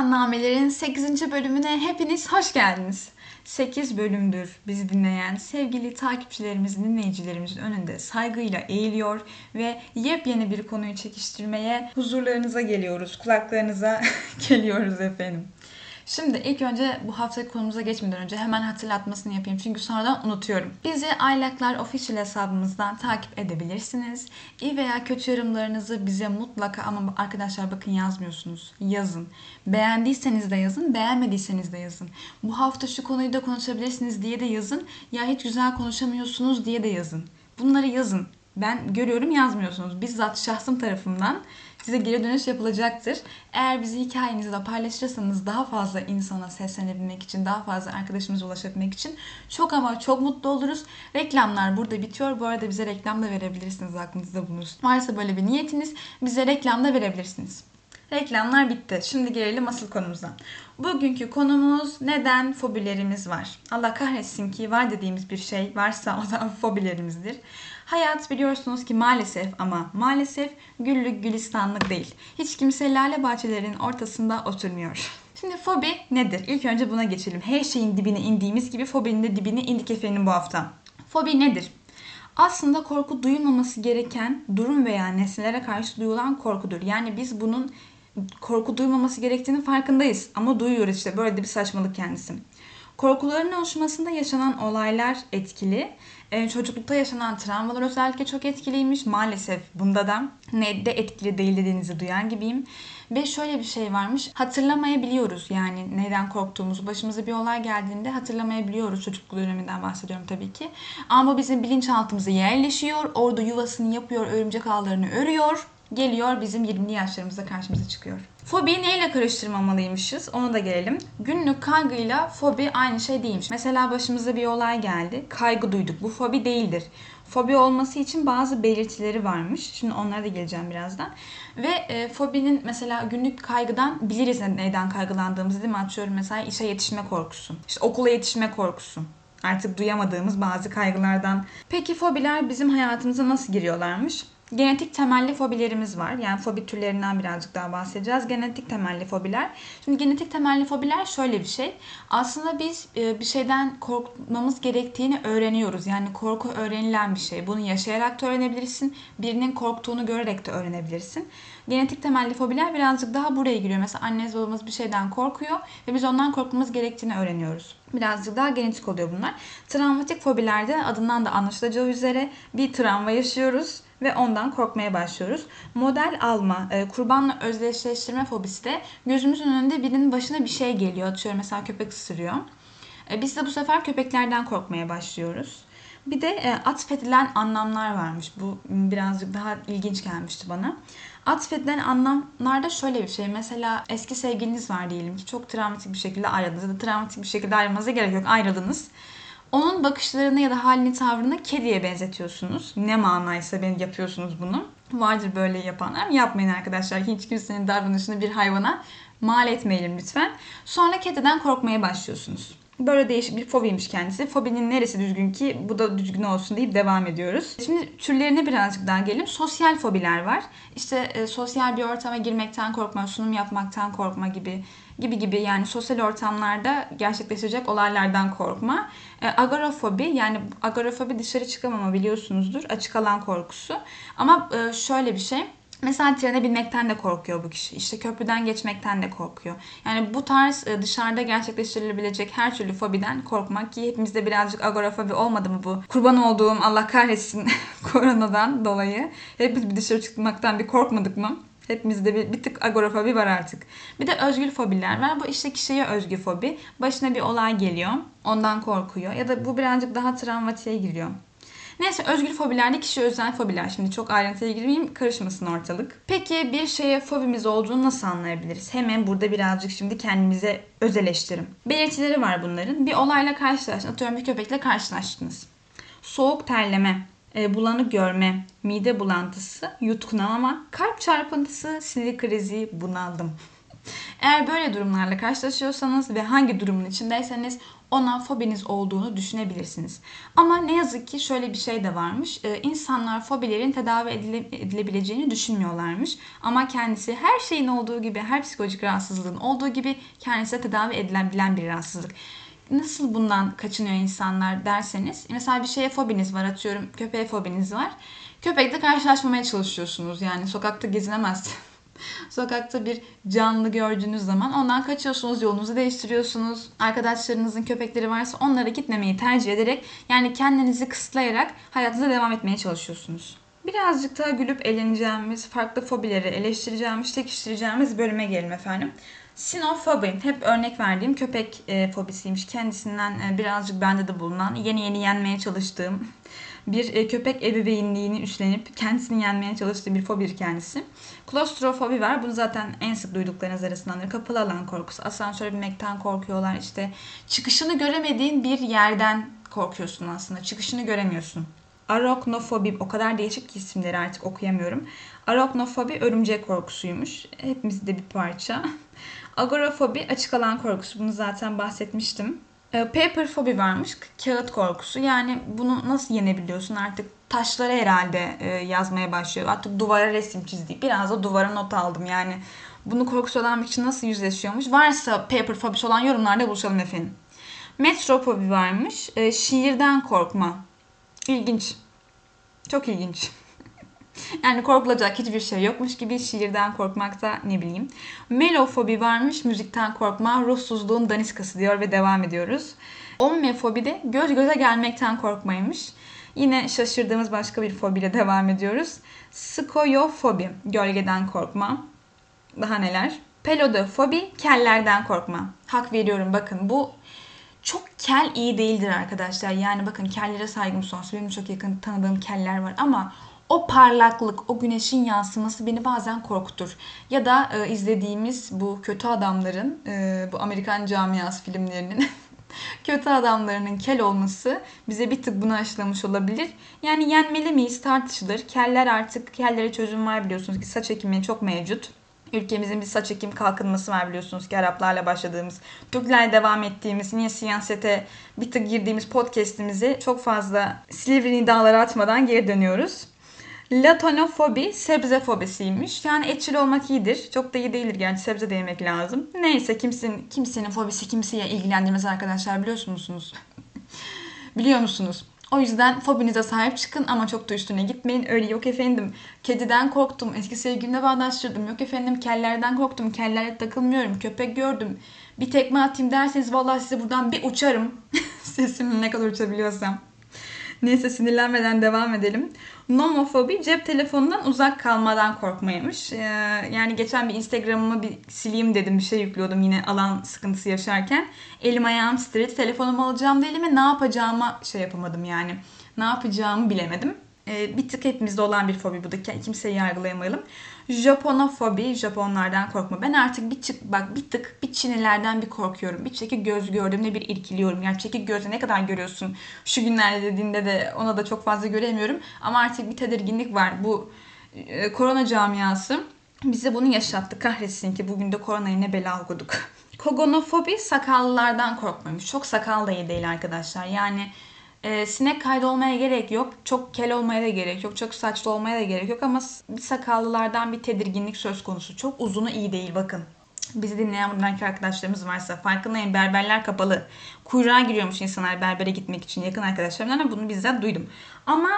Tırışka'dan Namelerin 8. bölümüne hepiniz hoş geldiniz. 8 bölümdür bizi dinleyen sevgili takipçilerimizin, dinleyicilerimizin önünde saygıyla eğiliyor ve yepyeni bir konuyu çekiştirmeye huzurlarınıza geliyoruz, kulaklarınıza geliyoruz efendim. Şimdi ilk önce bu haftaki konumuza geçmeden önce hemen hatırlatmasını yapayım. Çünkü sonradan unutuyorum. Bizi Aylaklar Official hesabımızdan takip edebilirsiniz. İyi veya kötü yorumlarınızı bize mutlaka ama arkadaşlar bakın yazmıyorsunuz. Yazın. Beğendiyseniz de yazın, beğenmediyseniz de yazın. Bu hafta şu konuyu da konuşabilirsiniz diye de yazın. Ya hiç güzel konuşamıyorsunuz diye de yazın. Bunları yazın. Ben görüyorum yazmıyorsunuz. Bizzat şahsım tarafından size geri dönüş yapılacaktır. Eğer bizi hikayenizde paylaşırsanız daha fazla insana seslenebilmek için, daha fazla arkadaşımıza ulaşabilmek için çok ama çok mutlu oluruz. Reklamlar burada bitiyor. Bu arada bize reklam da verebilirsiniz aklınızda bulunsun. Varsa böyle bir niyetiniz bize reklam da verebilirsiniz. Reklamlar bitti. Şimdi gelelim asıl konumuza. Bugünkü konumuz neden fobilerimiz var? Allah kahretsin ki var dediğimiz bir şey varsa o da fobilerimizdir. Hayat biliyorsunuz ki maalesef ama maalesef güllük gülistanlık değil. Hiç kimse lale bahçelerinin ortasında oturmuyor. Şimdi fobi nedir? İlk önce buna geçelim. Her şeyin dibine indiğimiz gibi fobinin de dibine indik efendim bu hafta. Fobi nedir? Aslında korku duyulmaması gereken durum veya nesnelere karşı duyulan korkudur. Yani biz bunun korku duymaması gerektiğini farkındayız ama duyuyoruz işte böyle de bir saçmalık kendisi. Korkuların oluşmasında yaşanan olaylar etkili. Ee, çocuklukta yaşanan travmalar özellikle çok etkiliymiş. Maalesef bunda da ne de etkili değil dediğinizi duyan gibiyim. Ve şöyle bir şey varmış. Hatırlamayabiliyoruz yani neden korktuğumuzu. Başımıza bir olay geldiğinde hatırlamayabiliyoruz. Çocukluk döneminden bahsediyorum tabii ki. Ama bizim bilinçaltımıza yerleşiyor. Orada yuvasını yapıyor, örümcek ağlarını örüyor geliyor bizim 20'li yaşlarımızda karşımıza çıkıyor. Fobiyi neyle karıştırmamalıymışız ona da gelelim. Günlük kaygıyla fobi aynı şey değilmiş. Mesela başımıza bir olay geldi. Kaygı duyduk. Bu fobi değildir. Fobi olması için bazı belirtileri varmış. Şimdi onlara da geleceğim birazdan. Ve e, fobinin mesela günlük kaygıdan biliriz neden kaygılandığımızı değil mi? Atıyorum mesela işe yetişme korkusu. İşte okula yetişme korkusu artık duyamadığımız bazı kaygılardan. Peki fobiler bizim hayatımıza nasıl giriyorlarmış? Genetik temelli fobilerimiz var. Yani fobi türlerinden birazcık daha bahsedeceğiz. Genetik temelli fobiler. Şimdi genetik temelli fobiler şöyle bir şey. Aslında biz e, bir şeyden korkmamız gerektiğini öğreniyoruz. Yani korku öğrenilen bir şey. Bunu yaşayarak da öğrenebilirsin. Birinin korktuğunu görerek de öğrenebilirsin. Genetik temelli fobiler birazcık daha buraya giriyor. Mesela annemiz babamız bir şeyden korkuyor ve biz ondan korkmamız gerektiğini öğreniyoruz. Birazcık daha genetik oluyor bunlar. Travmatik fobilerde adından da anlaşılacağı üzere bir travma yaşıyoruz ve ondan korkmaya başlıyoruz. Model alma, e, kurbanla özdeşleştirme fobisi de gözümüzün önünde birinin başına bir şey geliyor. Atıyorum mesela köpek ısırıyor. E, biz de bu sefer köpeklerden korkmaya başlıyoruz. Bir de e, atfedilen anlamlar varmış. Bu birazcık daha ilginç gelmişti bana. Atfedilen anlamlarda şöyle bir şey. Mesela eski sevgiliniz var diyelim ki çok travmatik bir şekilde ayrıldınız. Ya da travmatik bir şekilde ayrılmanıza gerek yok. Ayrıldınız. Onun bakışlarını ya da halini tavrını kediye benzetiyorsunuz. Ne manaysa ben yapıyorsunuz bunu. Vardır böyle yapanlar. Yapmayın arkadaşlar. Hiç kimsenin davranışını bir hayvana mal etmeyelim lütfen. Sonra kediden korkmaya başlıyorsunuz. Böyle değişik bir fobiymiş kendisi. Fobinin neresi düzgün ki bu da düzgün olsun deyip devam ediyoruz. Şimdi türlerine birazcık daha gelelim. Sosyal fobiler var. İşte e, sosyal bir ortama girmekten korkma, sunum yapmaktan korkma gibi gibi gibi yani sosyal ortamlarda gerçekleşecek olaylardan korkma. E, agorafobi yani agorafobi dışarı çıkamama biliyorsunuzdur. Açık alan korkusu. Ama e, şöyle bir şey Mesela trene binmekten de korkuyor bu kişi. İşte köprüden geçmekten de korkuyor. Yani bu tarz e, dışarıda gerçekleştirilebilecek her türlü fobiden korkmak ki hepimizde birazcık agorafobi olmadı mı bu? Kurban olduğum Allah kahretsin koronadan dolayı. Hepimiz bir dışarı çıkmaktan bir korkmadık mı? Hepimizde bir, bir tık agorafobi var artık. Bir de özgür fobiler var. Bu işte kişiye özgü fobi. Başına bir olay geliyor. Ondan korkuyor. Ya da bu birazcık daha travmatiğe giriyor. Neyse özgür fobilerde kişi özel fobiler. Şimdi çok ayrıntıya girmeyeyim karışmasın ortalık. Peki bir şeye fobimiz olduğunu nasıl anlayabiliriz? Hemen burada birazcık şimdi kendimize öz eleştirim. Belirtileri var bunların. Bir olayla karşılaştınız. Atıyorum bir köpekle karşılaştınız. Soğuk terleme, e, bulanık görme, mide bulantısı, yutkunamama, kalp çarpıntısı, sinir krizi, bunaldım. Eğer böyle durumlarla karşılaşıyorsanız ve hangi durumun içindeyseniz ona fobiniz olduğunu düşünebilirsiniz. Ama ne yazık ki şöyle bir şey de varmış. Ee, insanlar fobilerin tedavi edile- edilebileceğini düşünmüyorlarmış. Ama kendisi her şeyin olduğu gibi, her psikolojik rahatsızlığın olduğu gibi kendisi tedavi edilebilen bir rahatsızlık. Nasıl bundan kaçınıyor insanlar derseniz, mesela bir şeye fobiniz var atıyorum, köpeğe fobiniz var. Köpekle karşılaşmamaya çalışıyorsunuz yani sokakta gezinemez. Sokakta bir canlı gördüğünüz zaman ondan kaçıyorsunuz, yolunuzu değiştiriyorsunuz. Arkadaşlarınızın köpekleri varsa onlara gitmemeyi tercih ederek yani kendinizi kısıtlayarak hayatınıza devam etmeye çalışıyorsunuz. Birazcık daha gülüp eğleneceğimiz, farklı fobileri eleştireceğimiz, çekiştireceğimiz bölüme gelelim efendim. Sinofobi, hep örnek verdiğim köpek e, fobisiymiş. Kendisinden e, birazcık bende de bulunan, yeni yeni yenmeye çalıştığım bir e, köpek ebeveynliğini üstlenip kendisini yenmeye çalıştığı bir fobidir kendisi. Klostrofobi var. Bunu zaten en sık duyduklarınız arasındandır. Kapalı alan korkusu. Asansöre binmekten korkuyorlar. İşte çıkışını göremediğin bir yerden korkuyorsun aslında. Çıkışını göremiyorsun. Aroknofobi o kadar değişik ki isimleri artık okuyamıyorum. Aroknofobi örümcek korkusuymuş. Hepimizde bir parça. Agorafobi açık alan korkusu. Bunu zaten bahsetmiştim. E, paper fobi varmış. Kağıt korkusu. Yani bunu nasıl yenebiliyorsun? Artık taşlara herhalde e, yazmaya başlıyor. Artık duvara resim çizdi. Biraz da duvara not aldım. Yani bunu korkusu olan bir kişi nasıl yüzleşiyormuş? Varsa paper fobisi olan yorumlarda buluşalım efendim. Metrofobi varmış. E, şiirden korkma. İlginç. Çok ilginç. Yani korkulacak hiçbir şey yokmuş gibi şiirden korkmakta ne bileyim. Melofobi varmış müzikten korkma, ruhsuzluğun daniskası diyor ve devam ediyoruz. Ommefobi de göz göze gelmekten korkmaymış. Yine şaşırdığımız başka bir fobiyle devam ediyoruz. Skoyofobi, gölgeden korkma. Daha neler? Pelodofobi, kellerden korkma. Hak veriyorum bakın bu çok kel iyi değildir arkadaşlar. Yani bakın kellere saygım sonsuz. Benim çok yakın tanıdığım keller var ama o parlaklık, o güneşin yansıması beni bazen korkutur. Ya da e, izlediğimiz bu kötü adamların, e, bu Amerikan camiası filmlerinin kötü adamlarının kel olması bize bir tık bunu aşılamış olabilir. Yani yenmeli miyiz tartışılır. Keller artık, kellere çözüm var biliyorsunuz ki saç ekimi çok mevcut. Ülkemizin bir saç ekim kalkınması var biliyorsunuz ki Araplarla başladığımız, Türklerle devam ettiğimiz, niye siyasete bir tık girdiğimiz podcastimizi çok fazla silivri nidaları atmadan geri dönüyoruz. Latanofobi sebze fobisiymiş. Yani etçil olmak iyidir. Çok da iyi değildir gerçi sebze de yemek lazım. Neyse kimsenin, kimsenin fobisi kimseye ilgilendirmez arkadaşlar biliyor musunuz? biliyor musunuz? O yüzden fobinize sahip çıkın ama çok da üstüne gitmeyin. Öyle yok efendim kediden korktum, eski sevgilimle bağdaştırdım. Yok efendim kellerden korktum, kellerle takılmıyorum. Köpek gördüm, bir tekme atayım derseniz vallahi size buradan bir uçarım. Sesimle ne kadar uçabiliyorsam. Neyse sinirlenmeden devam edelim. Nomofobi cep telefonundan uzak kalmadan korkmaymış. Ee, yani geçen bir Instagram'ımı bir sileyim dedim bir şey yüklüyordum yine alan sıkıntısı yaşarken. Elim ayağım street telefonumu alacağım da elime ne yapacağıma şey yapamadım yani. Ne yapacağımı bilemedim. Ee, bir tık hepimizde olan bir fobi bu da kimseyi yargılayamayalım. Japonofobi, Japonlardan korkma. Ben artık bir çık bak bir tık bir Çinlilerden bir korkuyorum. Bir çekik göz gördüğümde bir irkiliyorum. Yani çekik gözle ne kadar görüyorsun? Şu günlerde dediğinde de ona da çok fazla göremiyorum. Ama artık bir tedirginlik var. Bu e, korona camiası bize bunu yaşattı. Kahretsin ki bugün de koronayı ne bela okuduk. Kogonofobi sakallılardan korkmamış. Çok sakal da iyi değil arkadaşlar. Yani e, sinek kaydı olmaya gerek yok. Çok kel olmaya da gerek yok. Çok saçlı olmaya da gerek yok ama bir sakallılardan bir tedirginlik söz konusu. Çok uzunu iyi değil bakın. Bizi dinleyen buradaki arkadaşlarımız varsa farkındayım berberler kapalı. Kuyruğa giriyormuş insanlar berbere gitmek için yakın arkadaşlarımdan bunu bizzat duydum. Ama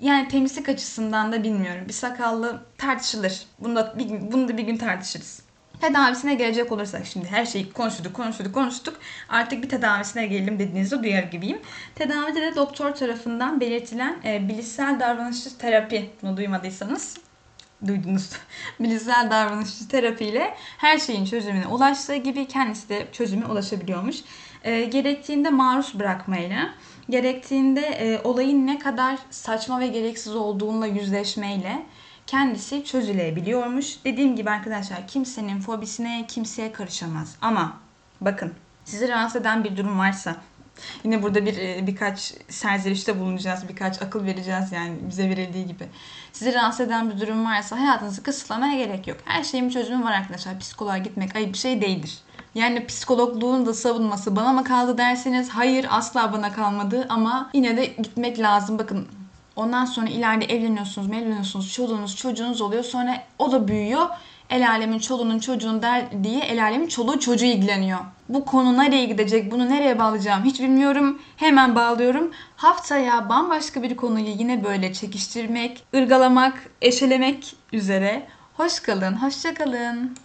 yani temizlik açısından da bilmiyorum. Bir sakallı tartışılır. Bunu da bir, bunu da bir gün tartışırız. Tedavisine gelecek olursak şimdi her şeyi konuştuk konuştuk konuştuk. Artık bir tedavisine gelelim dediğinizde duyar gibiyim. Tedavide de doktor tarafından belirtilen e, bilişsel davranışçı terapi bunu duymadıysanız duydunuz. bilişsel davranışçı terapiyle her şeyin çözümüne ulaştığı gibi kendisi de çözüme ulaşabiliyormuş. E, gerektiğinde maruz bırakmayla, gerektiğinde e, olayın ne kadar saçma ve gereksiz olduğunla yüzleşmeyle kendisi çözülebiliyormuş. Dediğim gibi arkadaşlar kimsenin fobisine kimseye karışamaz. Ama bakın sizi rahatsız eden bir durum varsa Yine burada bir e, birkaç serzenişte bulunacağız, birkaç akıl vereceğiz yani bize verildiği gibi. Sizi rahatsız eden bir durum varsa hayatınızı kısıtlamaya gerek yok. Her şeyin bir çözümü var arkadaşlar. Psikoloğa gitmek ayıp bir şey değildir. Yani psikologluğun da savunması bana mı kaldı derseniz hayır asla bana kalmadı ama yine de gitmek lazım. Bakın ondan sonra ileride evleniyorsunuz, evleniyorsunuz, çoluğunuz, çocuğunuz oluyor. Sonra o da büyüyor. El alemin çoluğunun çocuğun der diye el alemin çoluğu çocuğu ilgileniyor. Bu konu nereye gidecek, bunu nereye bağlayacağım hiç bilmiyorum. Hemen bağlıyorum. Haftaya bambaşka bir konuyu yine böyle çekiştirmek, ırgalamak, eşelemek üzere. Hoş kalın, hoşça kalın.